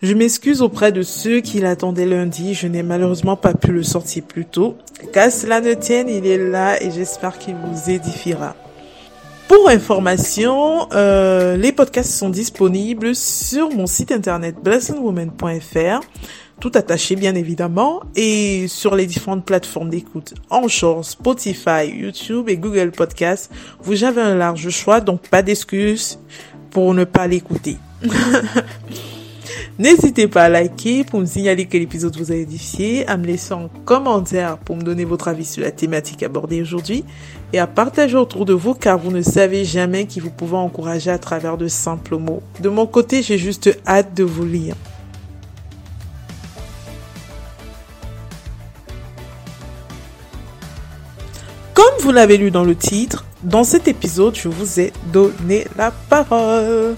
Je m'excuse auprès de ceux qui l'attendaient lundi. Je n'ai malheureusement pas pu le sortir plus tôt. Qu'à cela ne tienne, il est là et j'espère qu'il vous édifiera. Pour information, euh, les podcasts sont disponibles sur mon site internet blessingwoman.fr, tout attaché bien évidemment, et sur les différentes plateformes d'écoute, Anchor, Spotify, YouTube et Google Podcasts. Vous avez un large choix, donc pas d'excuses pour ne pas l'écouter. N'hésitez pas à liker pour me signaler que l'épisode vous a édifié, à me laisser un commentaire pour me donner votre avis sur la thématique abordée aujourd'hui et à partager autour de vous car vous ne savez jamais qui vous pouvez encourager à travers de simples mots. De mon côté, j'ai juste hâte de vous lire. Comme vous l'avez lu dans le titre, dans cet épisode, je vous ai donné la parole.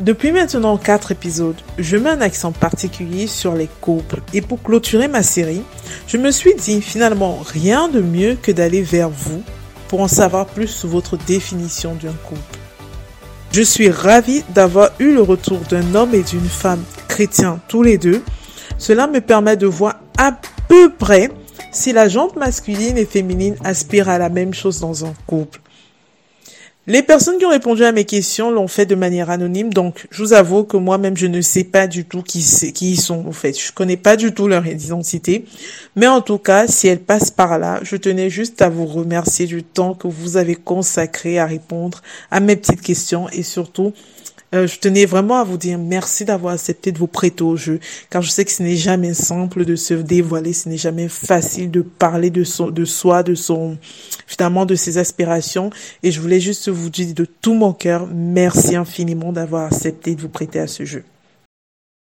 Depuis maintenant quatre épisodes, je mets un accent particulier sur les couples et pour clôturer ma série, je me suis dit finalement rien de mieux que d'aller vers vous pour en savoir plus sur votre définition d'un couple. Je suis ravie d'avoir eu le retour d'un homme et d'une femme chrétiens tous les deux. Cela me permet de voir à peu près si la jante masculine et féminine aspirent à la même chose dans un couple. Les personnes qui ont répondu à mes questions l'ont fait de manière anonyme, donc je vous avoue que moi-même je ne sais pas du tout qui, qui ils sont en fait. Je connais pas du tout leur identité, mais en tout cas, si elles passent par là, je tenais juste à vous remercier du temps que vous avez consacré à répondre à mes petites questions et surtout euh, je tenais vraiment à vous dire merci d'avoir accepté de vous prêter au jeu, car je sais que ce n'est jamais simple de se dévoiler, ce n'est jamais facile de parler de son, de soi, de son, finalement, de ses aspirations. Et je voulais juste vous dire de tout mon cœur, merci infiniment d'avoir accepté de vous prêter à ce jeu.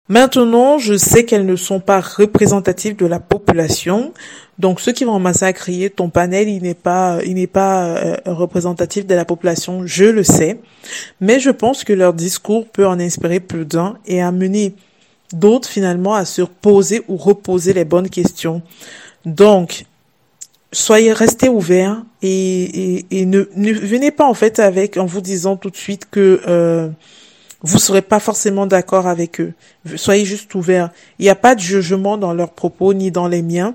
Maintenant, je sais qu'elles ne sont pas représentatives de la population. Donc, ceux qui vont massacrer ton panel, il n'est pas, il n'est pas euh, représentatif de la population. Je le sais, mais je pense que leur discours peut en inspirer plus d'un et amener d'autres finalement à se poser ou reposer les bonnes questions. Donc, soyez restés ouverts et, ne venez pas en fait avec en vous disant tout de suite que euh, vous serez pas forcément d'accord avec eux. Soyez juste ouverts. Il n'y a pas de jugement dans leurs propos ni dans les miens.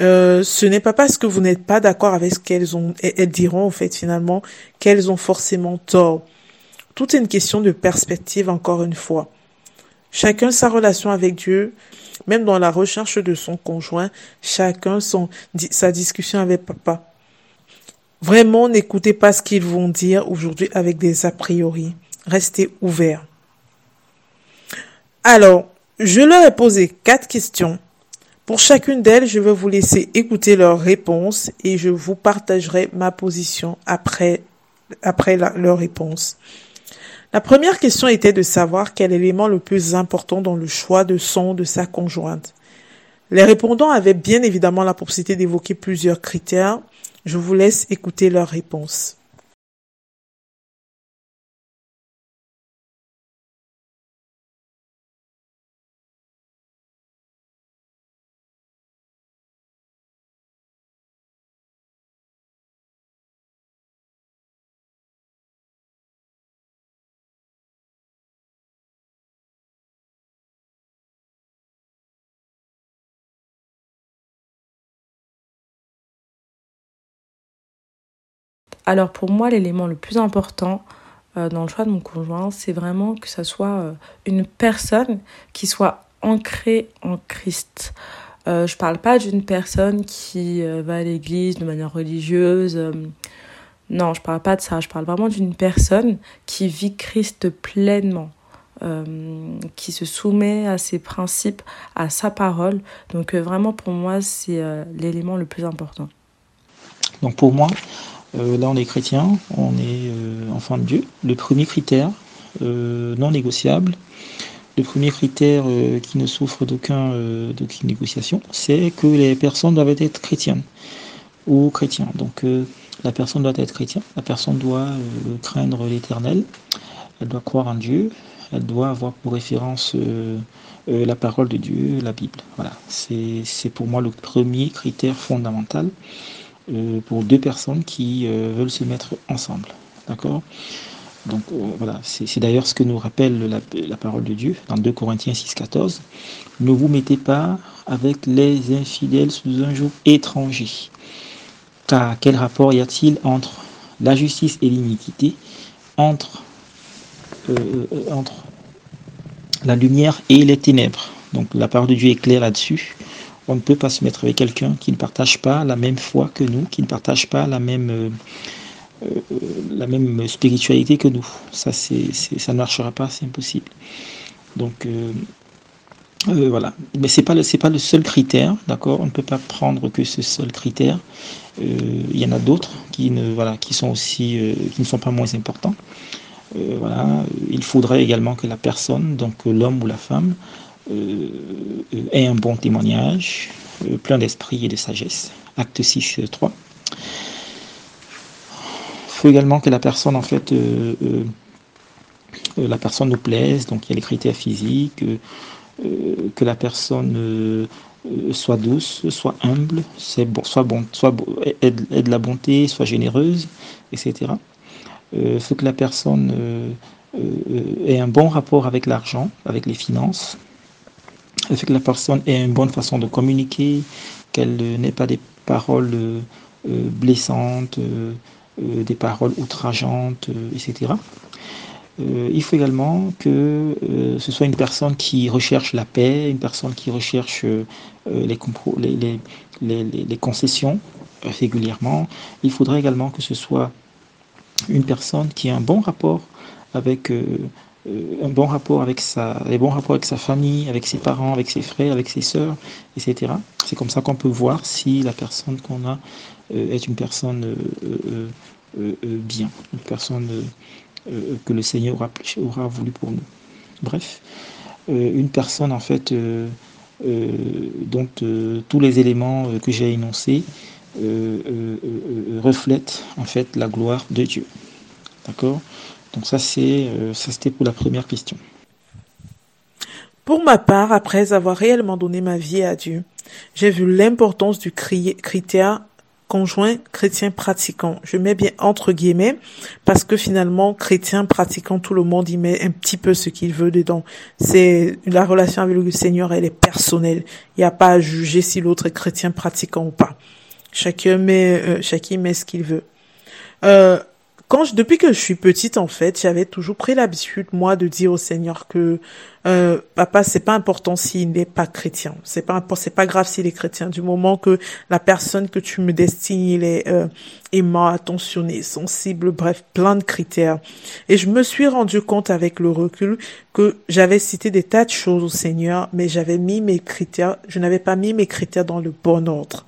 Euh, ce n'est pas parce que vous n'êtes pas d'accord avec ce qu'elles ont, elles diront en fait finalement qu'elles ont forcément tort. Tout est une question de perspective encore une fois. Chacun sa relation avec Dieu, même dans la recherche de son conjoint, chacun son, sa discussion avec papa. Vraiment, n'écoutez pas ce qu'ils vont dire aujourd'hui avec des a priori. Restez ouverts. Alors, je leur ai posé quatre questions. Pour chacune d'elles, je vais vous laisser écouter leurs réponses et je vous partagerai ma position après, après leur réponse. La première question était de savoir quel élément le plus important dans le choix de son de sa conjointe. Les répondants avaient bien évidemment la possibilité d'évoquer plusieurs critères. Je vous laisse écouter leurs réponses. Alors pour moi, l'élément le plus important euh, dans le choix de mon conjoint, c'est vraiment que ça soit euh, une personne qui soit ancrée en Christ. Euh, je parle pas d'une personne qui euh, va à l'église de manière religieuse. non, je parle pas de ça. Je parle vraiment d'une personne qui vit Christ pleinement. qui se soumet à ses principes, à sa parole. Donc vraiment pour moi c'est l'élément le plus important. Donc pour moi, là, on est chrétien, on est euh, enfant de Dieu. Le premier critère euh, non négociable, le premier critère qui ne souffre d'aucun, d'aucune négociation, c'est que les personnes doivent être chrétiennes ou chrétiens. Donc, la personne doit être chrétienne, la personne doit craindre l'éternel, elle doit croire en Dieu, elle doit avoir pour référence la parole de Dieu, la Bible. Voilà, c'est pour moi le premier critère fondamental. Euh, pour deux personnes qui euh, veulent se mettre ensemble. D'accord? Donc voilà, c'est d'ailleurs ce que nous rappelle la, la, parole de Dieu dans 2 Corinthiens 6, 14. Ne vous mettez pas avec les infidèles sous un joug étranger. Car quel rapport y a-t-il entre la justice et l'iniquité, entre, euh, euh, entre la lumière et les ténèbres? Donc la parole de Dieu est claire là-dessus. On ne peut pas se mettre avec quelqu'un qui ne partage pas la même foi que nous, qui ne partage pas la même, euh, même spiritualité que nous. Ça, ne marchera pas, c'est impossible. Donc euh, voilà. Mais le c'est pas le seul critère, d'accord? On ne peut pas prendre que ce seul critère. Euh, il y en a d'autres qui ne sont euh, pas moins importants. Il faudrait également que la personne, donc l'homme ou la femme, ait un bon témoignage, plein d'esprit et de sagesse. Acte 6, 3. Il faut également que la personne en fait la personne nous plaise, donc il y a les critères physiques, euh, que la personne euh, soit douce, soit humble, soit, bon, soit ait, de la bonté, soit généreuse, etc. Il euh, faut que la personne ait un bon rapport avec l'argent, avec les finances. Il faut que la personne ait une bonne façon de communiquer, qu'elle n'ait pas des paroles blessantes, des paroles outrageantes, etc. Euh, il faut également que euh, ce soit une personne qui recherche la paix, une personne qui recherche euh, les, les, les, concessions régulièrement. Il faudrait également que ce soit une personne qui a un bon rapport avec un bon rapport avec sa, avec sa famille, avec ses parents, avec ses frères, avec ses sœurs, etc. C'est comme ça qu'on peut voir si la personne qu'on a est une personne bien, une personne euh, que le Seigneur aura, voulu pour nous. Bref, euh, une personne en fait euh, dont tous les éléments que j'ai énoncés reflètent en fait la gloire de Dieu. D'accord? Donc ça c'est ça c'était pour la première question. Pour ma part, après avoir réellement donné ma vie à Dieu, j'ai vu l'importance du critère conjoint chrétien pratiquant. Je mets bien entre guillemets parce que finalement chrétien pratiquant tout le monde y met un petit peu ce qu'il veut dedans. C'est la relation avec le Seigneur, elle est personnelle. Il n'y a pas à juger si l'autre est chrétien pratiquant ou pas. Chacun met euh, chacun met ce qu'il veut. Euh, quand je, depuis que je suis petite en fait, j'avais toujours pris l'habitude moi de dire au Seigneur que euh, papa c'est pas important s'il n'est pas chrétien, c'est pas c'est pas grave s'il est chrétien du moment que la personne que tu me destines il est euh, aimant, attentionné, sensible, bref plein de critères. Et je me suis rendu compte avec le recul que j'avais cité des tas de choses au Seigneur, mais j'avais mis mes critères, je n'avais pas mis mes critères dans le bon ordre.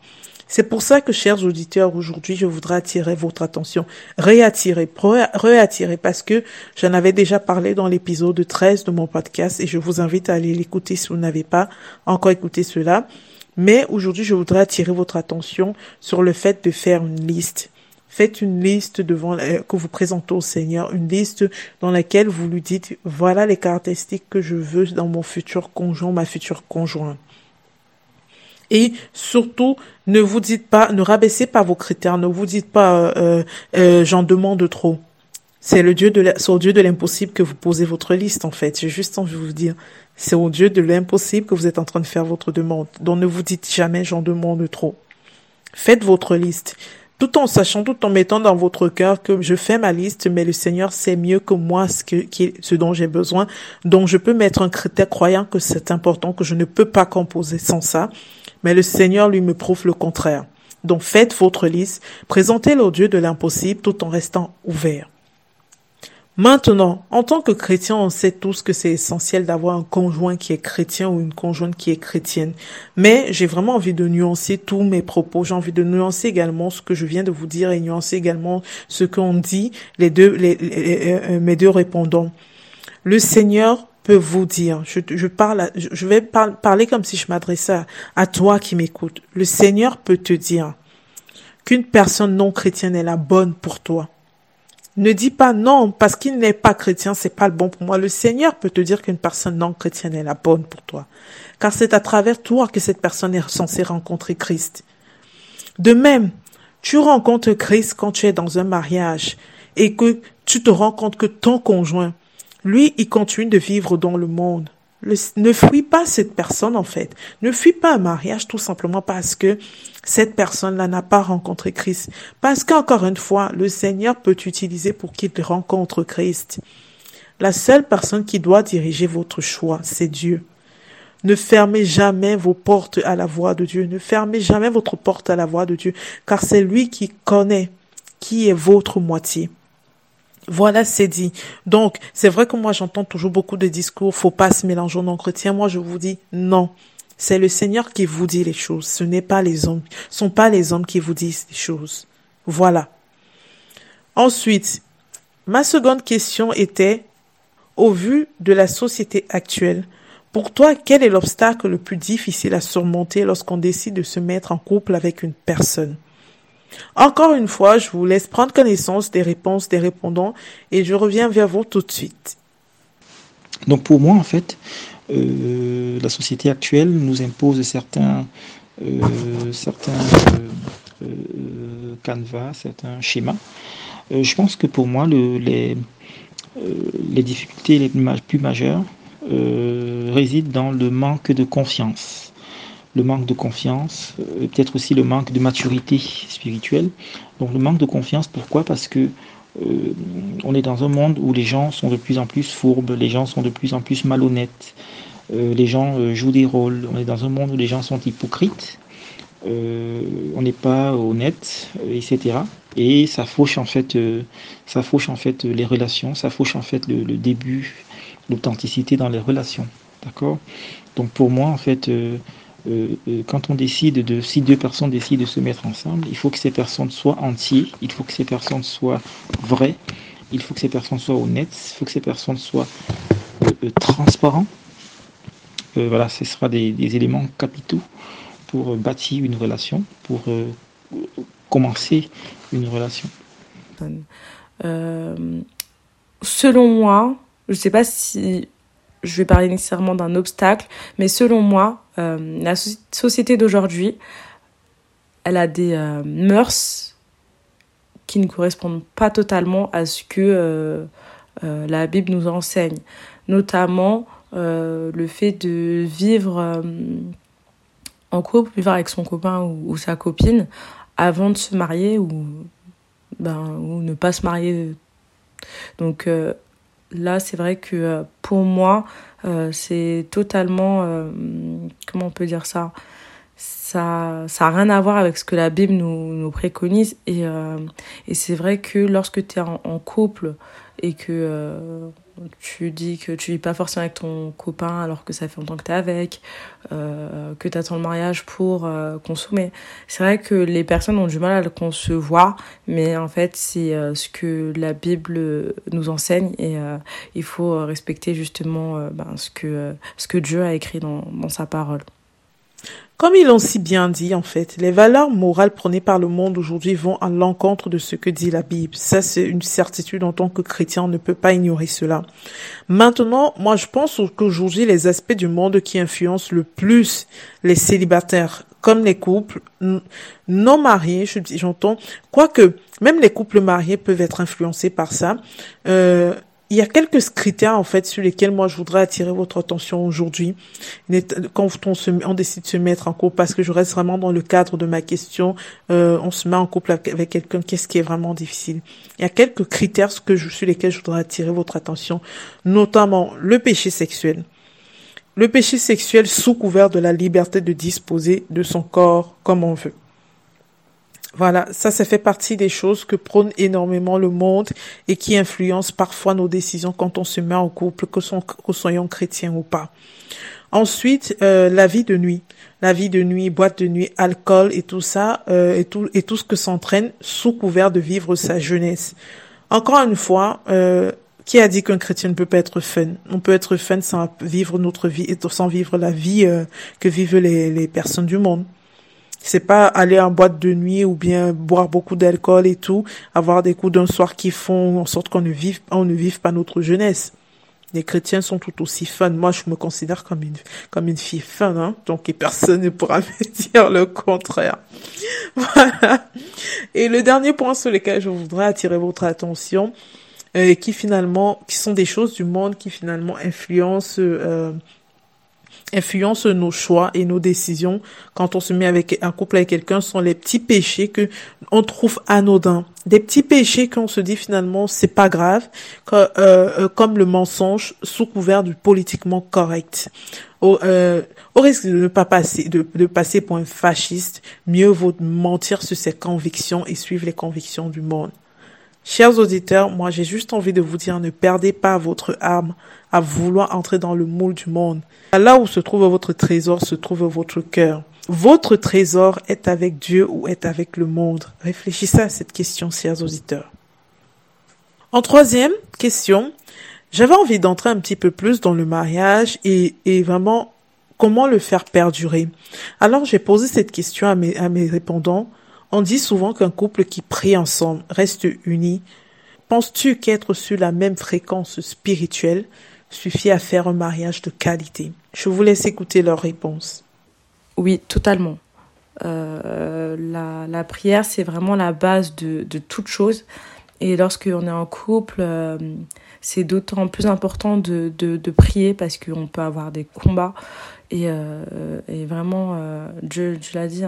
C'est pour ça que, chers auditeurs, aujourd'hui, je voudrais attirer votre attention, réattirer, réattirer, parce que j'en avais déjà parlé dans l'épisode 13 de mon podcast et je vous invite à aller l'écouter si vous n'avez pas encore écouté cela. Mais aujourd'hui, je voudrais attirer votre attention sur le fait de faire une liste. Faites une liste devant que vous présentez au Seigneur, une liste dans laquelle vous lui dites voilà les caractéristiques que je veux dans mon futur conjoint, ma future conjointe. Et surtout, ne vous dites pas, ne rabaissez pas vos critères, ne vous dites pas, euh, euh, euh j'en demande trop. C'est le Dieu de au Dieu de l'impossible que vous posez votre liste, en fait. J'ai juste envie de vous dire. C'est au Dieu de l'impossible que vous êtes en train de faire votre demande. Donc ne vous dites jamais j'en demande trop. Faites votre liste tout en sachant, tout en mettant dans votre cœur que je fais ma liste, mais le Seigneur sait mieux que moi ce, que, ce dont j'ai besoin. Donc je peux mettre un critère croyant que c'est important, que je ne peux pas composer sans ça. Mais le Seigneur lui me prouve le contraire. Donc faites votre liste, présentez-le au Dieu de l'impossible tout en restant ouvert. Maintenant, en tant que chrétien, on sait tous que c'est essentiel d'avoir un conjoint qui est chrétien ou une conjointe qui est chrétienne. Mais j'ai vraiment envie de nuancer tous mes propos. J'ai envie de nuancer également ce que je viens de vous dire et nuancer également ce qu'ont dit les deux, les, euh, mes deux répondants. Le Seigneur peut vous dire, je, je parle, je vais parler comme si je m'adressais à toi qui m'écoutes. Le Seigneur peut te dire qu'une personne non chrétienne est la bonne pour toi ne dis pas non parce qu'il n'est pas chrétien, c'est pas le bon pour moi. Le Seigneur peut te dire qu'une personne non chrétienne est la bonne pour toi. Car c'est à travers toi que cette personne est censée rencontrer Christ. De même, tu rencontres Christ quand tu es dans un mariage et que tu te rends compte que ton conjoint, lui, il continue de vivre dans le monde. Ne fuis pas cette personne en fait. Ne fuis pas un mariage tout simplement parce que cette personne-là n'a pas rencontré Christ. Parce qu'encore une fois, le Seigneur peut t'utiliser pour qu'il rencontre Christ. La seule personne qui doit diriger votre choix, c'est Dieu. Ne fermez jamais vos portes à la voix de Dieu. Ne fermez jamais votre porte à la voix de Dieu, car c'est lui qui connaît qui est votre moitié. Voilà, c'est dit. Donc, c'est vrai que moi, j'entends toujours beaucoup de discours, faut pas se mélanger en chrétien. Moi, je vous dis non. C'est le Seigneur qui vous dit les choses. Ce n'est pas les hommes. Ce sont pas les hommes qui vous disent les choses. Voilà. Ensuite, ma seconde question était, au vu de la société actuelle, pour toi, quel est l'obstacle le plus difficile à surmonter lorsqu'on décide de se mettre en couple avec une personne? Encore une fois, je vous laisse prendre connaissance des réponses des répondants et je reviens vers vous tout de suite. Donc pour moi, en fait, euh, la société actuelle nous impose certains, euh, certains euh, canevas, certains schémas. je pense que pour moi, le, les, les difficultés les plus majeures euh, réside dans le manque de confiance. Le manque de confiance, et peut-être aussi le manque de maturité spirituelle. Donc le manque de confiance, pourquoi? Parce que euh, on est dans un monde où les gens sont de plus en plus fourbes, les gens sont de plus en plus malhonnêtes, euh, les gens jouent des rôles. On est dans un monde où les gens sont hypocrites, on n'est pas honnête, etc. Et ça fauche en fait, ça fauche en fait les relations, ça fauche en fait le début l'authenticité dans les relations. D'accord? Donc pour moi, en fait, euh, euh, euh, quand on décide de, si deux personnes décident de se mettre ensemble, il faut que ces personnes soient entières, il faut que ces personnes soient vraies, il faut que ces personnes soient honnêtes, il faut que ces personnes soient transparentes. voilà, ce sera des, éléments capitaux pour bâtir une relation, pour commencer une relation. selon moi, je ne sais pas si je vais parler nécessairement d'un obstacle, mais selon moi, euh, la société d'aujourd'hui, elle a des euh, mœurs qui ne correspondent pas totalement à ce que euh, la Bible nous enseigne, notamment le fait de vivre en couple, vivre avec son copain ou, sa copine avant de se marier ou, ben, ou ne pas se marier. Donc là, c'est vrai que pour moi, euh, c'est totalement, euh, comment on peut dire ça? Ça ça rien à voir avec ce que la Bible nous, préconise. Et, et c'est vrai que lorsque tu es en, couple et que tu dis que tu vis pas forcément avec ton copain alors que ça fait longtemps que tu es avec, euh, que tu attends le mariage pour euh, consommer. C'est vrai que les personnes ont du mal à le concevoir, mais en fait, c'est euh, ce que la Bible nous enseigne et il faut respecter justement ben, ce, que, ce que Dieu a écrit dans, dans sa parole. Comme ils l'ont si bien dit, en fait, les valeurs morales prônées par le monde aujourd'hui vont à l'encontre de ce que dit la Bible. Ça, c'est une certitude en tant que chrétien, on ne peut pas ignorer cela. Maintenant, moi, je pense qu'aujourd'hui, les aspects du monde qui influencent le plus les célibataires, comme les couples non mariés, j'entends, quoique même les couples mariés peuvent être influencés par ça, euh, il y a quelques critères en fait sur lesquels moi je voudrais attirer votre attention aujourd'hui. Quand on, se, on décide de se mettre en couple parce que je reste vraiment dans le cadre de ma question euh, on se met en couple avec quelqu'un qu'est-ce qui est vraiment difficile? Il y a quelques critères que je, sur lesquels je voudrais attirer votre attention notamment le péché sexuel. Le péché sexuel sous couvert de la liberté de disposer de son corps comme on veut voilà, ça, ça fait partie des choses que prône énormément le monde et qui influencent parfois nos décisions quand on se met en couple, que, son, soyons chrétiens ou pas. Ensuite, euh, la vie de nuit, la vie de nuit, boîte de nuit, alcool et tout ça, euh, et tout et tout ce que s'entraîne sous couvert de vivre sa jeunesse. Encore une fois, euh, qui a dit qu'un chrétien ne peut pas être fun? On peut être fun sans vivre notre vie, sans vivre la vie que vivent les, les personnes du monde. C'est pas aller en boîte de nuit ou bien boire beaucoup d'alcool et tout, avoir des coups d'un soir qui font en sorte qu'on ne vive, on ne vive pas notre jeunesse. les chrétiens sont tout aussi fun. Moi, je me considère comme une, comme une fille fun, hein. Donc, personne ne pourra me dire le contraire. Voilà. Et le dernier point sur lequel je voudrais attirer votre attention, euh, qui finalement, qui sont des choses du monde qui finalement influencent, euh, influence nos choix et nos décisions. Quand on se met avec un couple avec quelqu'un sont les petits péchés que on trouve anodins. Des petits péchés qu'on se dit finalement c'est pas grave euh, euh, comme le mensonge sous couvert du politiquement correct. Au, euh, au risque de ne pas passer de, de passer pour un fasciste mieux vaut mentir sur ses convictions et suivre les convictions du monde Chers auditeurs, moi j'ai juste envie de vous dire ne perdez pas votre âme à vouloir entrer dans le moule du monde. Là où se trouve votre trésor se trouve votre cœur. Votre trésor est avec Dieu ou est avec le monde? Réfléchissez à cette question, chers auditeurs. En troisième question, j'avais envie d'entrer un petit peu plus dans le mariage et, vraiment comment le faire perdurer? Alors j'ai posé cette question à mes répondants on dit souvent qu'un couple qui prie ensemble reste uni. Penses-tu qu'être sur la même fréquence spirituelle suffit à faire un mariage de qualité? Je vous laisse écouter leur réponse. Oui, totalement. Euh, la, prière, c'est vraiment la base de, de toute chose. Et lorsqu'on est en couple, euh, c'est d'autant plus important de, de, de prier parce qu'on peut avoir des combats. Et, euh, et vraiment, euh, Dieu, Dieu l'a dit,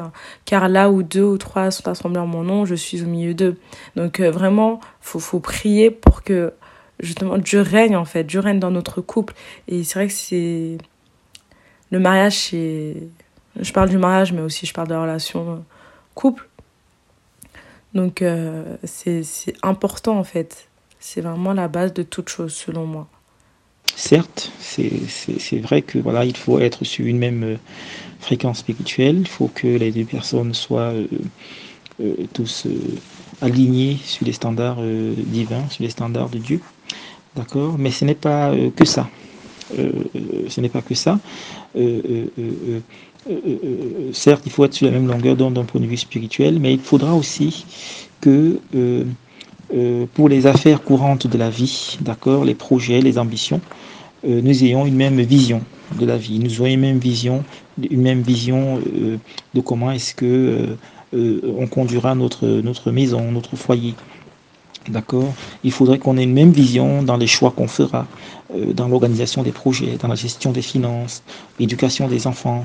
car là où deux ou trois sont assemblés en mon nom, je suis au milieu d'eux. Donc euh, vraiment, faut, faut prier pour que justement Dieu règne en fait, Dieu règne dans notre couple. Et c'est vrai que c'est le mariage, je parle du mariage, mais aussi je parle de la relation couple. Donc c'est important en fait. C'est vraiment la base de toute chose selon moi. Certes, c'est vrai que voilà, il faut être sur une même euh, fréquence spirituelle, il faut que les deux personnes soient euh, euh, tous alignés sur les standards divins, sur les standards de Dieu. D'accord? Mais ce n'est pas que ça. ce n'est pas que ça. certes, il faut être sur la même longueur d'onde d'un point de vue spirituel, mais il faudra aussi que pour les affaires courantes de la vie, d'accord, les projets, les ambitions, euh, nous ayons une même vision de la vie, nous ayons une même vision, une même vision euh, de comment est-ce que euh, on conduira notre, notre maison, notre foyer. D'accord Il faudrait qu'on ait une même vision dans les choix qu'on fera, dans l'organisation des projets, dans la gestion des finances, l'éducation des enfants,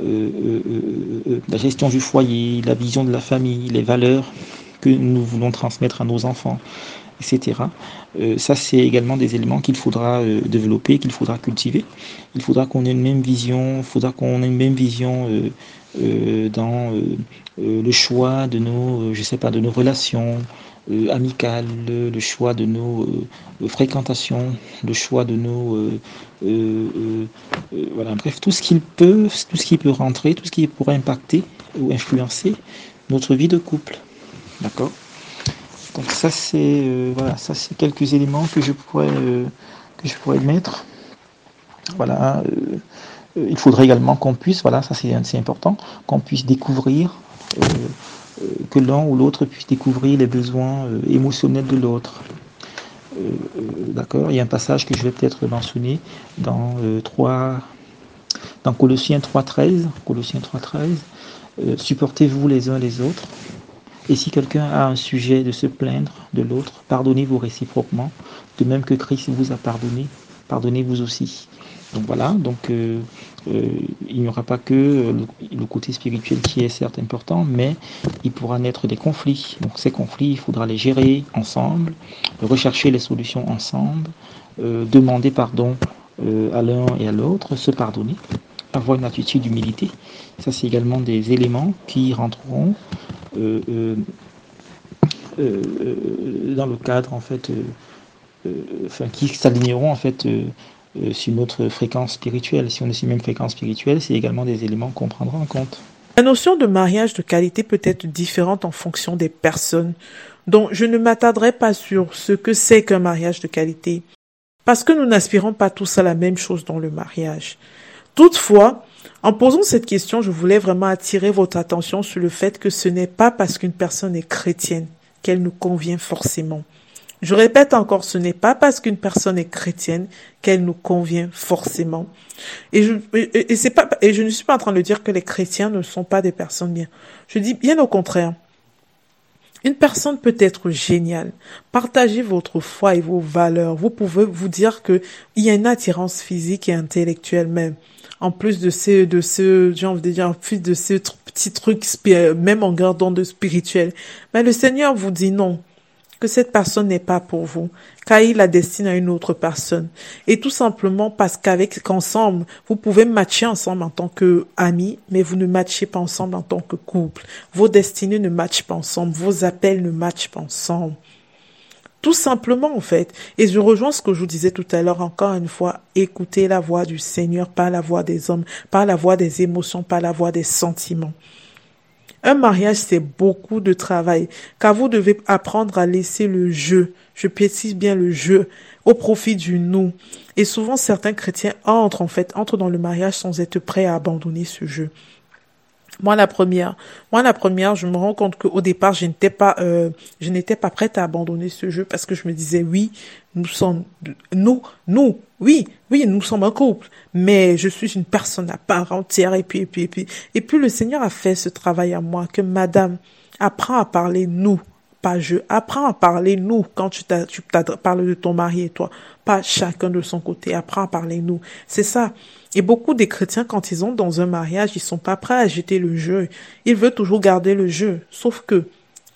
la gestion du foyer, la vision de la famille, les valeurs que nous voulons transmettre à nos enfants etc. Euh, ça, c'est également des éléments qu'il faudra euh, développer, qu'il faudra cultiver. Il faudra qu'on ait une même vision, il faudra qu'on ait une même vision euh, dans le choix de nos, je sais pas, de nos relations amicales, le choix de nos fréquentations, le choix de nos, voilà, bref, tout ce qui peut, tout ce qui peut rentrer, tout ce qui pourrait impacter ou influencer notre vie de couple. D'accord donc ça c'est euh, voilà, ça c'est quelques éléments que je pourrais euh, que je pourrais mettre. Voilà. Euh, il faudrait également qu'on puisse, voilà, ça c'est important, qu'on puisse découvrir que l'un ou l'autre puisse découvrir les besoins émotionnels de l'autre. D'accord Il y a un passage que je vais peut-être mentionner dans 3 dans Colossiens 3.13. Colossiens 3.13. supportez-vous les uns les autres et si quelqu'un a un sujet de se plaindre de l'autre, pardonnez-vous réciproquement, de même que Christ vous a pardonné, pardonnez-vous aussi. Donc voilà, donc euh, euh, il n'y aura pas que le, côté spirituel qui est certes important, mais il pourra naître des conflits. Donc ces conflits, il faudra les gérer ensemble, rechercher les solutions ensemble, euh, demander pardon à l'un et à l'autre, se pardonner, avoir une attitude d'humilité. Ça, c'est également des éléments qui rentreront euh, euh, euh, dans le cadre en fait, enfin, qui s'aligneront en fait sur notre fréquence spirituelle. Si on est sur une même fréquence spirituelle, c'est également des éléments qu'on prendra en compte. La notion de mariage de qualité peut être différente en fonction des personnes. Donc, je ne m'attarderai pas sur ce que c'est qu'un mariage de qualité. Parce que nous n'aspirons pas tous à la même chose dans le mariage. Toutefois, en posant cette question, je voulais vraiment attirer votre attention sur le fait que ce n'est pas parce qu'une personne est chrétienne qu'elle nous convient forcément. Je répète encore, ce n'est pas parce qu'une personne est chrétienne qu'elle nous convient forcément. Et je, ne suis pas en train de dire que les chrétiens ne sont pas des personnes bien. Je dis bien au contraire. Une personne peut être géniale. Partagez votre foi et vos valeurs. Vous pouvez vous dire que il y a une attirance physique et intellectuelle même. En plus de ce, de ce, j'ai envie de dire, en plus de ce petit truc, même en gardant de spirituel. Mais le Seigneur vous dit non que cette personne n'est pas pour vous, car il la destine à une autre personne. Et tout simplement parce qu'avec qu'ensemble, vous pouvez matcher ensemble en tant que amis, mais vous ne matchez pas ensemble en tant que couple. Vos destinées ne matchent pas ensemble, vos appels ne matchent pas ensemble. Tout simplement, en fait. Et je rejoins ce que je vous disais tout à l'heure, encore une fois, écoutez la voix du Seigneur, pas la voix des hommes, pas la voix des émotions, pas la voix des sentiments. Un mariage, c'est beaucoup de travail, car vous devez apprendre à laisser le jeu, je précise bien le jeu, au profit du nous. Et souvent, certains chrétiens entrent, en fait, entrent dans le mariage sans être prêts à abandonner ce jeu. Moi la première, moi la première, je me rends compte qu'au départ, je n'étais pas, euh, je n'étais pas prête à abandonner ce jeu parce que je me disais oui, nous sommes, nous, nous, oui, oui, nous sommes un couple, mais je suis une personne à part entière et puis et puis et puis et puis le Seigneur a fait ce travail à moi que Madame apprend à parler nous, pas je. Apprends à parler nous quand tu, tu parles de ton mari et toi, pas chacun de son côté. Apprends à parler nous. C'est ça. Et beaucoup des chrétiens, quand ils ont dans un mariage, ils sont pas prêts à jeter le jeu. Ils veulent toujours garder le jeu. Sauf que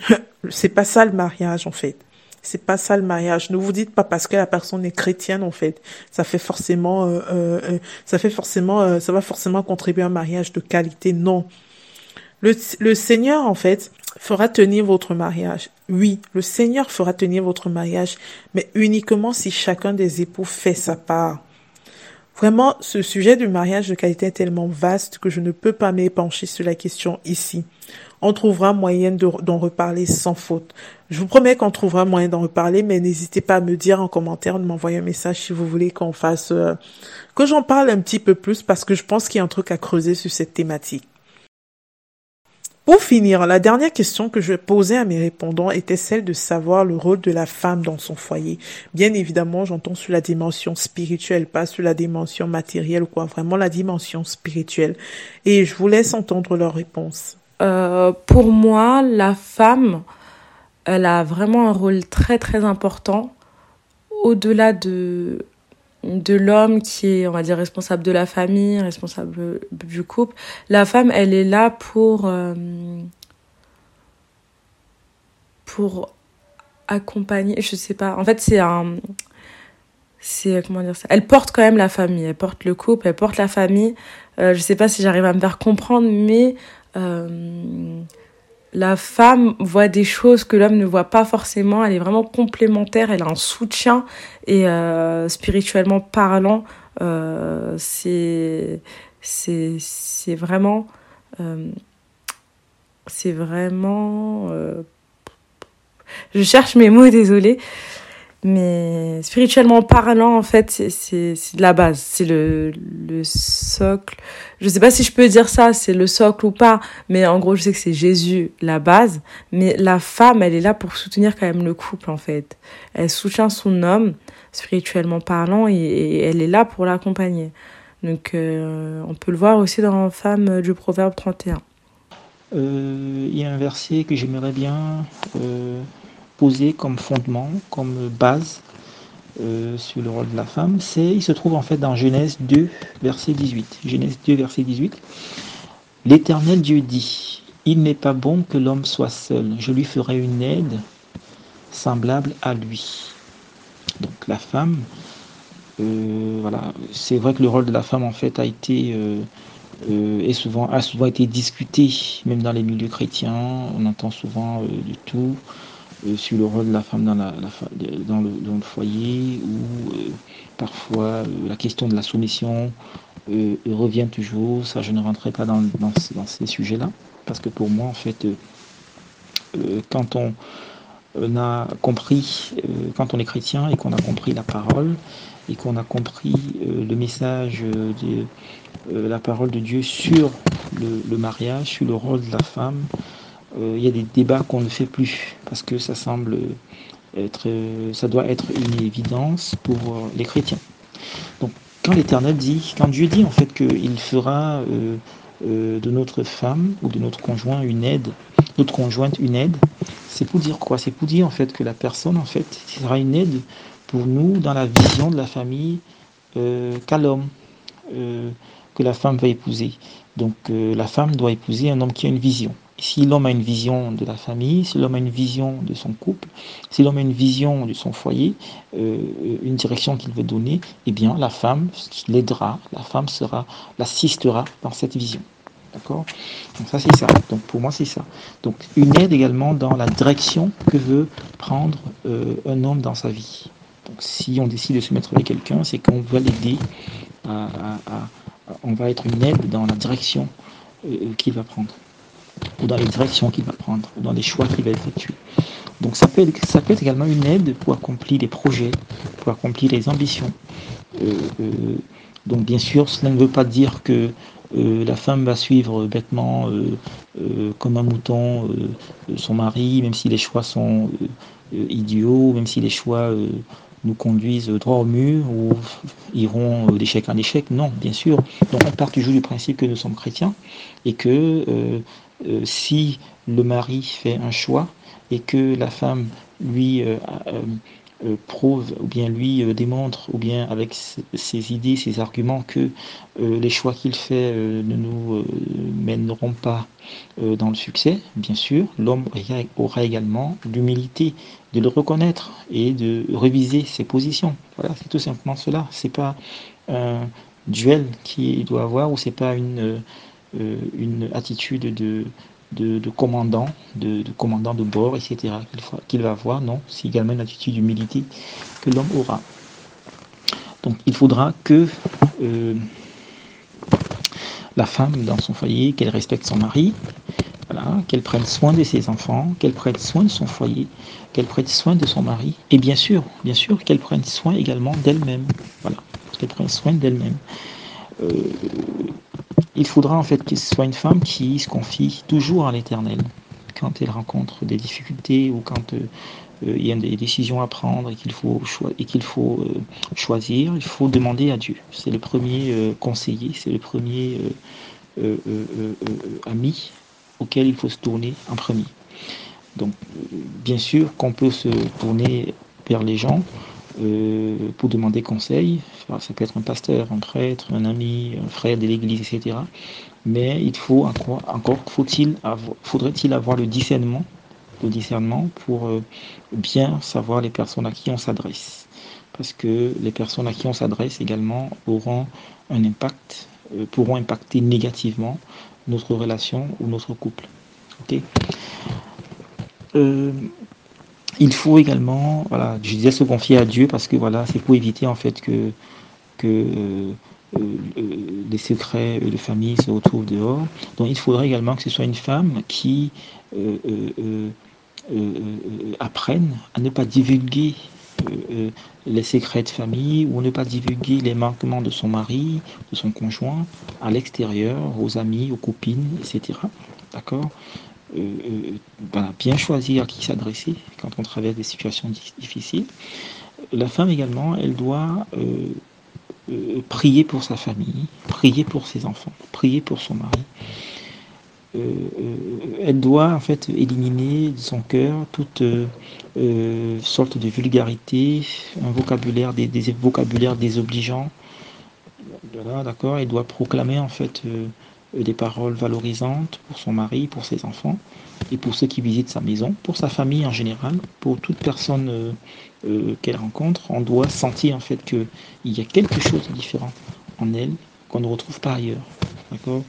c'est pas ça le mariage, en fait. C'est pas ça le mariage. Ne vous dites pas parce que la personne est chrétienne, en fait. Ça fait forcément, euh, euh, euh ça fait forcément, ça va forcément contribuer à un mariage de qualité. Non. Le, le Seigneur, en fait, fera tenir votre mariage. Oui, le Seigneur fera tenir votre mariage, mais uniquement si chacun des époux fait sa part. Vraiment, ce sujet du mariage de qualité est tellement vaste que je ne peux pas m'épancher sur la question ici. On trouvera moyen d'en reparler sans faute. Je vous promets qu'on trouvera moyen d'en reparler, mais n'hésitez pas à me dire en commentaire, de m'envoyer un message si vous voulez qu'on fasse, euh, que j'en parle un petit peu plus parce que je pense qu'il y a un truc à creuser sur cette thématique. Pour finir, la dernière question que je posais à mes répondants était celle de savoir le rôle de la femme dans son foyer. Bien évidemment, j'entends sur la dimension spirituelle, pas sur la dimension matérielle ou quoi, vraiment la dimension spirituelle. Et je vous laisse entendre leur réponse. Euh, pour moi, la femme, elle a vraiment un rôle très très important au-delà de de l'homme qui est, on va dire, responsable de la famille, responsable du couple. La femme, elle est là pour, euh, pour accompagner, je sais pas. En fait, c'est un, c'est, comment dire ça? Elle porte quand même la famille, elle porte le couple, elle porte la famille. Euh, je sais pas si j'arrive à me faire comprendre, mais, euh, la femme voit des choses que l'homme ne voit pas forcément. Elle est vraiment complémentaire. Elle a un soutien et euh, spirituellement parlant, euh, c'est c'est vraiment euh, c'est vraiment euh, je cherche mes mots désolé mais spirituellement parlant, en fait, c'est de la base. C'est le, le socle. Je sais pas si je peux dire ça, c'est le socle ou pas. Mais en gros, je sais que c'est Jésus, la base. Mais la femme, elle est là pour soutenir quand même le couple, en fait. Elle soutient son homme, spirituellement parlant, et, elle est là pour l'accompagner. Donc, euh, on peut le voir aussi dans Femme du Proverbe 31. Euh, il y a un verset que j'aimerais bien euh, comme fondement, comme base euh, sur le rôle de la femme, c'est, il se trouve en fait dans Genèse 2, verset 18. Genèse 2, verset 18. L'Éternel Dieu dit, Il n'est pas bon que l'homme soit seul, je lui ferai une aide semblable à lui. Donc la femme, euh, voilà, c'est vrai que le rôle de la femme en fait a été euh, souvent, a souvent été discuté, même dans les milieux chrétiens. On entend souvent du tout. Euh, sur le rôle de la femme dans, le, foyer, ou euh, parfois euh, la question de la soumission revient toujours. Ça, je ne rentrerai pas dans, ces sujets-là, parce que pour moi, en fait, quand on, a compris, quand on est chrétien et qu'on a compris la parole, et qu'on a compris le message de la parole de Dieu sur le, mariage, sur le rôle de la femme, il y a des débats qu'on ne fait plus parce que ça semble être, ça doit être une évidence pour les chrétiens. Donc, quand l'Éternel dit, quand Dieu dit en fait qu'il fera de notre femme ou de notre conjoint une aide, notre conjointe une aide, c'est pour dire quoi? C'est pour dire en fait que la personne en fait sera une aide pour nous dans la vision de la famille euh, qu'a l'homme euh, que la femme va épouser. Donc euh, la femme doit épouser un homme qui a une vision. Si l'homme a une vision de la famille, si l'homme a une vision de son couple, si l'homme a une vision de son foyer, une direction qu'il veut donner, eh bien la femme l'aidera, la femme sera, l'assistera dans cette vision. D'accord? Donc ça c'est ça. Donc pour moi c'est ça. Donc une aide également dans la direction que veut prendre un homme dans sa vie. Donc si on décide de se mettre avec quelqu'un, c'est qu'on va l'aider On va être une aide dans la direction euh, qu'il va prendre, ou dans les directions qu'il va prendre, ou dans les choix qu'il va effectuer. Donc ça peut, être, ça peut être également une aide pour accomplir les projets, pour accomplir les ambitions. Euh, euh, donc bien sûr, cela ne veut pas dire que la femme va suivre bêtement, comme un mouton, son mari, même si les choix sont idiots, même si les choix nous conduisent droit au mur ou iront d'échec en échec. Non, bien sûr. Donc on part toujours du principe que nous sommes chrétiens et que euh, euh, si le mari fait un choix et que la femme lui euh, euh, prouve ou bien lui euh, démontre ou bien avec ses idées, ses arguments que euh, les choix qu'il fait ne nous mèneront pas dans le succès, bien sûr, l'homme aura également l'humilité de le reconnaître et de réviser ses positions. Voilà, c'est tout simplement cela. C'est pas un duel qu'il doit avoir ou c'est pas une, une attitude de, de, commandant, de, commandant de bord, etc. qu'il va avoir. Non, c'est également une attitude d'humilité que l'homme aura. Donc il faudra que euh, la femme dans son foyer, qu'elle respecte son mari, qu'elle prenne soin de ses enfants, qu'elle prenne soin de son foyer, qu'elle prenne soin de son mari, et bien sûr, bien sûr, qu'elle prenne soin également d'elle-même. Voilà, qu'elle prenne soin d'elle-même. Euh, il faudra en fait que ce soit une femme qui se confie toujours à l'éternel quand elle rencontre des difficultés ou quand euh, euh, il y a des décisions à prendre et qu'il faut, et faut euh, choisir, il faut demander à Dieu. C'est le premier conseiller, c'est le premier ami auquel il faut se tourner en premier. Donc, bien sûr qu'on peut se tourner vers les gens, euh, pour demander conseil. ça peut être un pasteur, un prêtre, un ami, un frère de l'église, etc. Mais il faut encore, faut-il faudrait-il avoir le discernement, le discernement pour euh, bien savoir les personnes à qui on s'adresse. Parce que les personnes à qui on s'adresse également auront un impact, euh, pourront impacter négativement notre relation ou notre couple. Il faut également, voilà, je disais se confier à Dieu parce que voilà, c'est pour éviter en fait que, que euh, euh, les secrets de famille se retrouvent dehors. Donc il faudrait également que ce soit une femme qui euh, apprenne à ne pas divulguer les secrets de famille ou ne pas divulguer les manquements de son mari, de son conjoint à l'extérieur, aux amis, aux copines, etc. D'accord? Euh, euh, bien choisir à qui s'adresser quand on traverse des situations difficiles. La femme également, elle doit euh, prier pour sa famille, prier pour ses enfants, prier pour son mari. elle doit en fait éliminer de son cœur toute sorte de vulgarité, un vocabulaire, des, des vocabulaires. Voilà, d'accord. Elle doit proclamer en fait euh, des paroles valorisantes pour son mari, pour ses enfants et pour ceux qui visitent sa maison, pour sa famille en général, pour toute personne euh, euh, qu'elle rencontre. On doit sentir en fait qu'il y a quelque chose de différent en elle qu'on ne retrouve pas ailleurs. D'accord?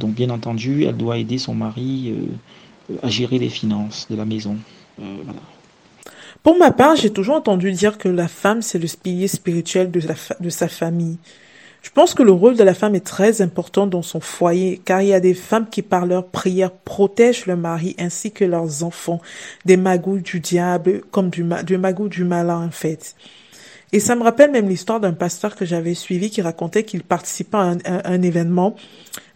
Donc bien entendu, elle doit aider son mari à gérer les finances de la maison. Pour ma part, j'ai toujours entendu dire que la femme, c'est le pilier spirituel de sa famille. Je pense que le rôle de la femme est très important dans son foyer, car il y a des femmes qui, par leur prière, protègent leur mari ainsi que leurs enfants des magouilles du diable, comme du, magou du malin, en fait. Et ça me rappelle même l'histoire d'un pasteur que j'avais suivi qui racontait qu'il participait à un, événement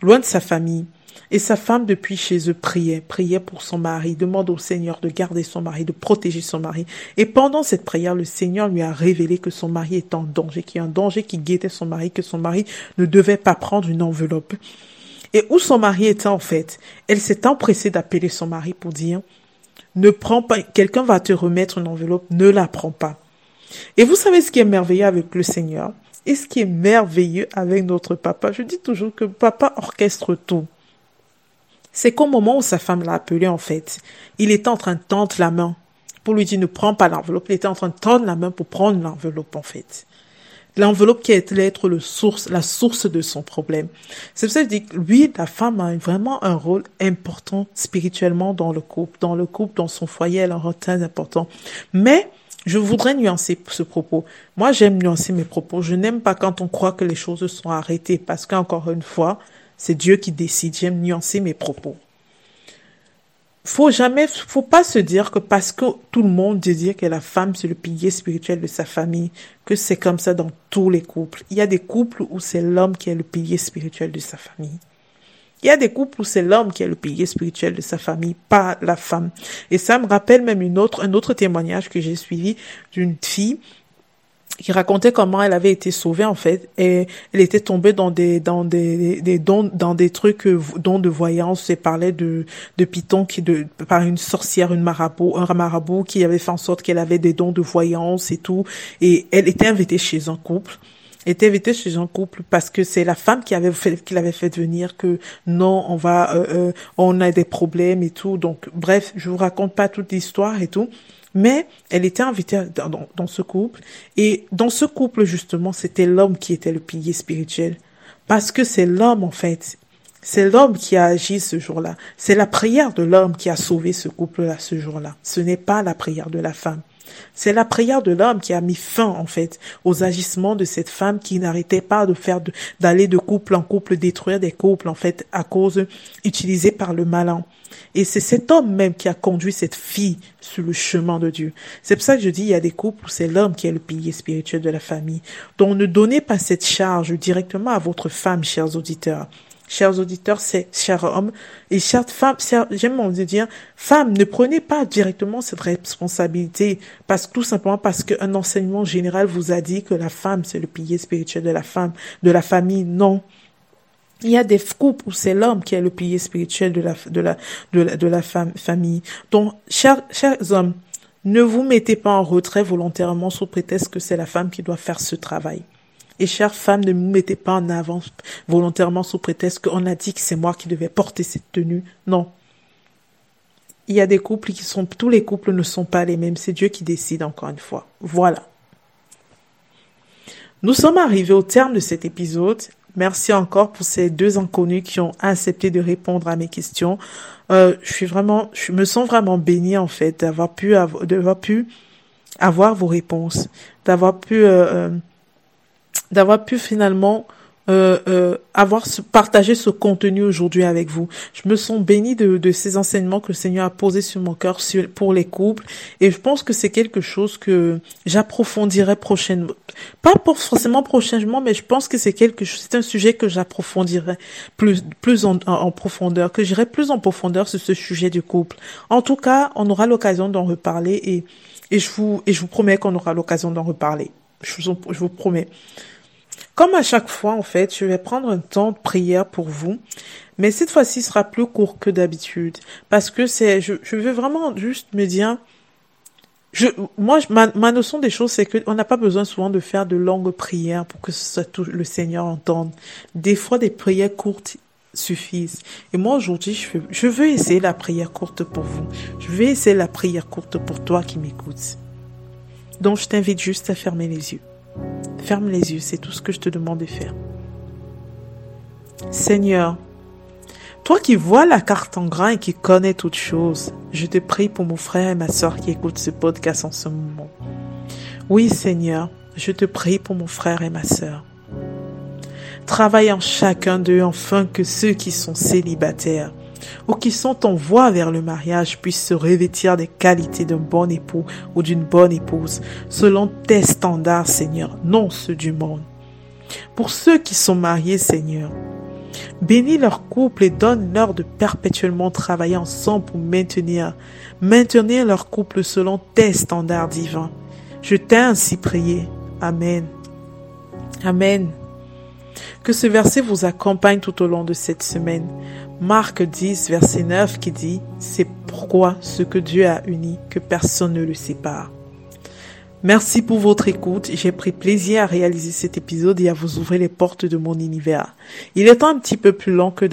loin de sa famille. Et sa femme, depuis chez eux, priait, priait pour son mari, demande au Seigneur de garder son mari, de protéger son mari. Et pendant cette prière, le Seigneur lui a révélé que son mari est en danger, qu'il y a un danger qui guettait son mari, que son mari ne devait pas prendre une enveloppe. Et où son mari était en fait, elle s'est empressée d'appeler son mari pour dire, ne prends pas, quelqu'un va te remettre une enveloppe, ne la prends pas. Et vous savez ce qui est merveilleux avec le Seigneur? Et ce qui est merveilleux avec notre papa? Je dis toujours que papa orchestre tout. C'est qu'au moment où sa femme l'a appelé, en fait, il était en train de tendre la main pour lui dire ne prends pas l'enveloppe. Il était en train de tendre la main pour prendre l'enveloppe, en fait. L'enveloppe qui allait être le source, la source de son problème. C'est pour ça que je dis que lui, la femme a vraiment un rôle important spirituellement dans le couple, dans le couple, dans son foyer, elle a un rôle très important. Mais, je voudrais nuancer ce propos. Moi, j'aime nuancer mes propos. Je n'aime pas quand on croit que les choses sont arrêtées parce qu'encore une fois, c'est Dieu qui décide. J'aime nuancer mes propos. Faut jamais, faut pas se dire que parce que tout le monde dit que la femme c'est le pilier spirituel de sa famille, que c'est comme ça dans tous les couples. Il y a des couples où c'est l'homme qui est le pilier spirituel de sa famille. Il y a des couples où c'est l'homme qui est le pilier spirituel de sa famille, pas la femme. Et ça me rappelle même une autre, un autre témoignage que j'ai suivi d'une fille qui racontait comment elle avait été sauvée en fait. Et elle était tombée dans des dans des, des dons dans des trucs euh, dons de voyance. Et parlait de de Python qui de par une sorcière une marabout un marabout qui avait fait en sorte qu'elle avait des dons de voyance et tout. Et elle était invitée chez un couple. Était invitée chez un couple parce que c'est la femme qui avait fait qui l'avait fait venir que non on va euh, euh, on a des problèmes et tout. Donc bref je vous raconte pas toute l'histoire et tout mais elle était invitée dans, ce couple. Et dans ce couple, justement, c'était l'homme qui était le pilier spirituel. Parce que c'est l'homme, en fait. C'est l'homme qui a agi ce jour-là. C'est la prière de l'homme qui a sauvé ce couple-là ce jour-là. Ce n'est pas la prière de la femme. C'est la prière de l'homme qui a mis fin, en fait, aux agissements de cette femme qui n'arrêtait pas de faire, d'aller de couple en couple, détruire des couples, en fait, à cause utilisée par le malin. Et c'est cet homme même qui a conduit cette fille sur le chemin de Dieu. C'est pour ça que je dis, il y a des couples où c'est l'homme qui est le pilier spirituel de la famille. Donc ne donnez pas cette charge directement à votre femme, chers auditeurs chers auditeurs, c'est chers hommes et chères femmes, j'aime envie dire, femmes, ne prenez pas directement cette responsabilité parce tout simplement parce qu'un enseignement général vous a dit que la femme c'est le pilier spirituel de la femme, de la famille. Non. Il y a des couples où c'est l'homme qui est le pilier spirituel de la, de la, de la, famille. Donc, chers, chers hommes, ne vous mettez pas en retrait volontairement sous prétexte que c'est la femme qui doit faire ce travail. Et chère femme, ne me mettez pas en avant volontairement sous prétexte qu'on a dit que c'est moi qui devais porter cette tenue. Non. Il y a des couples qui sont, tous les couples ne sont pas les mêmes. C'est Dieu qui décide encore une fois. Voilà. Nous sommes arrivés au terme de cet épisode. Merci encore pour ces deux inconnus qui ont accepté de répondre à mes questions. Euh, je suis vraiment, je me sens vraiment bénie en fait d'avoir pu, d'avoir pu avoir vos réponses, d'avoir pu euh, euh d'avoir pu finalement euh, euh, avoir partagé ce contenu aujourd'hui avec vous. Je me sens bénie de, de, ces enseignements que le Seigneur a posés sur mon cœur pour les couples et je pense que c'est quelque chose que j'approfondirai prochainement. Pas pour forcément prochainement, mais je pense que c'est quelque c'est un sujet que j'approfondirai plus plus en, en profondeur, que j'irai plus en profondeur sur ce sujet du couple. En tout cas, on aura l'occasion d'en reparler et et je vous et je vous promets qu'on aura l'occasion d'en reparler. Je vous, je vous promets. Comme à chaque fois, en fait, je vais prendre un temps de prière pour vous, mais cette fois-ci sera plus court que d'habitude, parce que c'est, je, veux vraiment juste me dire, je, moi, ma, notion des choses, c'est qu'on n'a pas besoin souvent de faire de longues prières pour que ce soit tout, le Seigneur entende. Des fois, des prières courtes suffisent. Et moi, aujourd'hui, je, veux essayer la prière courte pour vous. Je vais essayer la prière courte pour toi qui m'écoutes. Donc, je t'invite juste à fermer les yeux. Ferme les yeux, c'est tout ce que je te demande de faire. Seigneur, toi qui vois la carte en grain et qui connais toutes choses, je te prie pour mon frère et ma soeur qui écoutent ce podcast en ce moment. Oui, Seigneur, je te prie pour mon frère et ma soeur. Travaille en chacun d'eux afin que ceux qui sont célibataires ou qui sont en voie vers le mariage puissent se revêtir des qualités d'un bon époux ou d'une bonne épouse, selon tes standards, Seigneur, non ceux du monde. Pour ceux qui sont mariés, Seigneur, Bénis leur couple et donne-leur de perpétuellement travailler ensemble pour maintenir, maintenir leur couple selon tes standards divins. Je t'ai ainsi prié. Amen. Amen. Que ce verset vous accompagne tout au long de cette semaine. Marc 10, verset 9 qui dit, C'est pourquoi ce que Dieu a uni, que personne ne le sépare. Merci pour votre écoute. J'ai pris plaisir à réaliser cet épisode et à vous ouvrir les portes de mon univers. Il est un petit peu plus long que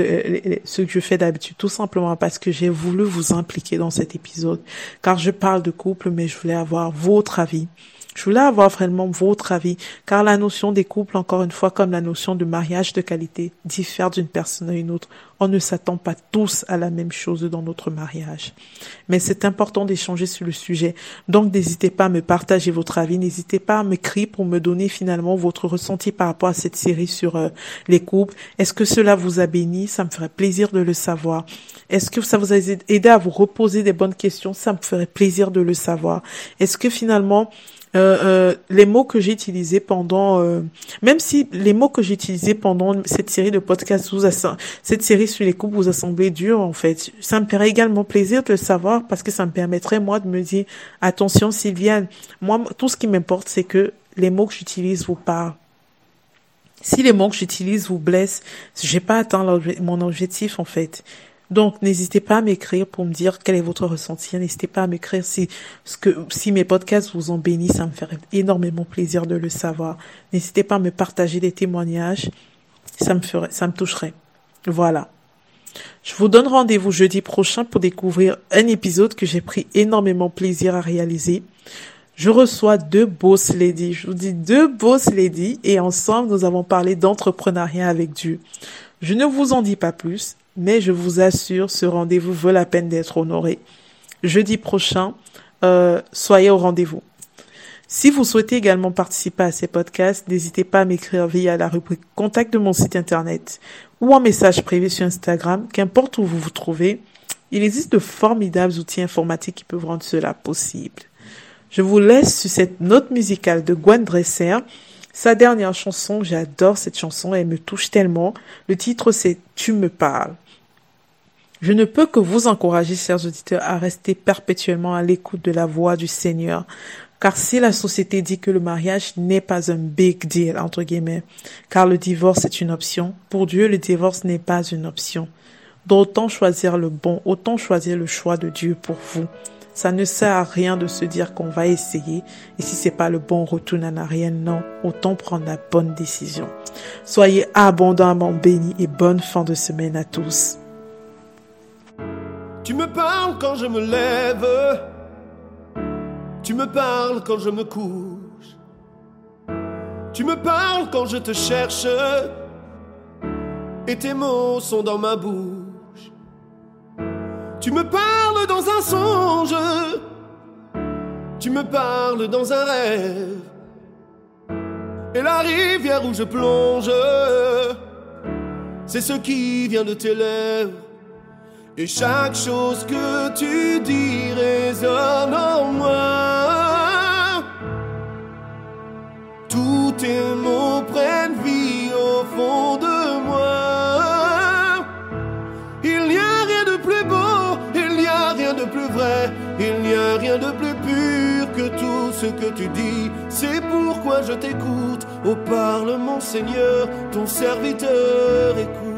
ce que je fais d'habitude, tout simplement parce que j'ai voulu vous impliquer dans cet épisode, car je parle de couple, mais je voulais avoir votre avis. Je voulais avoir vraiment votre avis, car la notion des couples, encore une fois, comme la notion de mariage de qualité, diffère d'une personne à une autre. On ne s'attend pas tous à la même chose dans notre mariage. Mais c'est important d'échanger sur le sujet. Donc, n'hésitez pas à me partager votre avis. N'hésitez pas à m'écrire pour me donner finalement votre ressenti par rapport à cette série sur euh, les couples. Est-ce que cela vous a béni? Ça me ferait plaisir de le savoir. Est-ce que ça vous a aidé à vous reposer des bonnes questions? Ça me ferait plaisir de le savoir. Est-ce que finalement, euh, euh, les mots que j'ai utilisés pendant, euh, même si les mots que j'ai utilisés pendant cette série de podcasts, vous cette série sur les couples vous a semblé dur en fait, ça me ferait également plaisir de le savoir parce que ça me permettrait moi de me dire attention Sylviane, moi tout ce qui m'importe c'est que les mots que j'utilise vous parlent. Si les mots que j'utilise vous blessent, j'ai pas atteint mon objectif en fait. Donc, n'hésitez pas à m'écrire pour me dire quel est votre ressenti. N'hésitez pas à m'écrire si, ce que, si mes podcasts vous ont béni. Ça me ferait énormément plaisir de le savoir. N'hésitez pas à me partager des témoignages. Ça me ferait, ça me toucherait. Voilà. Je vous donne rendez-vous jeudi prochain pour découvrir un épisode que j'ai pris énormément plaisir à réaliser. Je reçois deux boss ladies. Je vous dis deux boss ladies et ensemble nous avons parlé d'entrepreneuriat avec Dieu. Je ne vous en dis pas plus mais je vous assure, ce rendez-vous vaut la peine d'être honoré. Jeudi prochain, euh, soyez au rendez-vous. Si vous souhaitez également participer à ces podcasts, n'hésitez pas à m'écrire via la rubrique contact de mon site internet ou en message privé sur Instagram, qu'importe où vous vous trouvez. Il existe de formidables outils informatiques qui peuvent rendre cela possible. Je vous laisse sur cette note musicale de Gwen Dresser. Sa dernière chanson, j'adore cette chanson, elle me touche tellement. Le titre c'est Tu me parles. Je ne peux que vous encourager, chers auditeurs, à rester perpétuellement à l'écoute de la voix du Seigneur. Car si la société dit que le mariage n'est pas un big deal, entre guillemets, car le divorce est une option, pour Dieu, le divorce n'est pas une option. D'autant choisir le bon, autant choisir le choix de Dieu pour vous. Ça ne sert à rien de se dire qu'on va essayer et si c'est pas le bon retour à rien, non. Autant prendre la bonne décision. Soyez abondamment bénis et bonne fin de semaine à tous. Tu me parles quand je me lève. Tu me parles quand je me couche. Tu me parles quand je te cherche. Et tes mots sont dans ma bouche. Tu me parles dans un songe. Tu me parles dans un rêve. Et la rivière où je plonge, c'est ce qui vient de tes lèvres. Et chaque chose que tu dis résonne en moi. Tous tes mots prennent vie au fond de moi. Il n'y a rien de plus beau, il n'y a rien de plus vrai, il n'y a rien de plus pur que tout ce que tu dis. C'est pourquoi je t'écoute. Oh, parle mon Seigneur, ton serviteur écoute.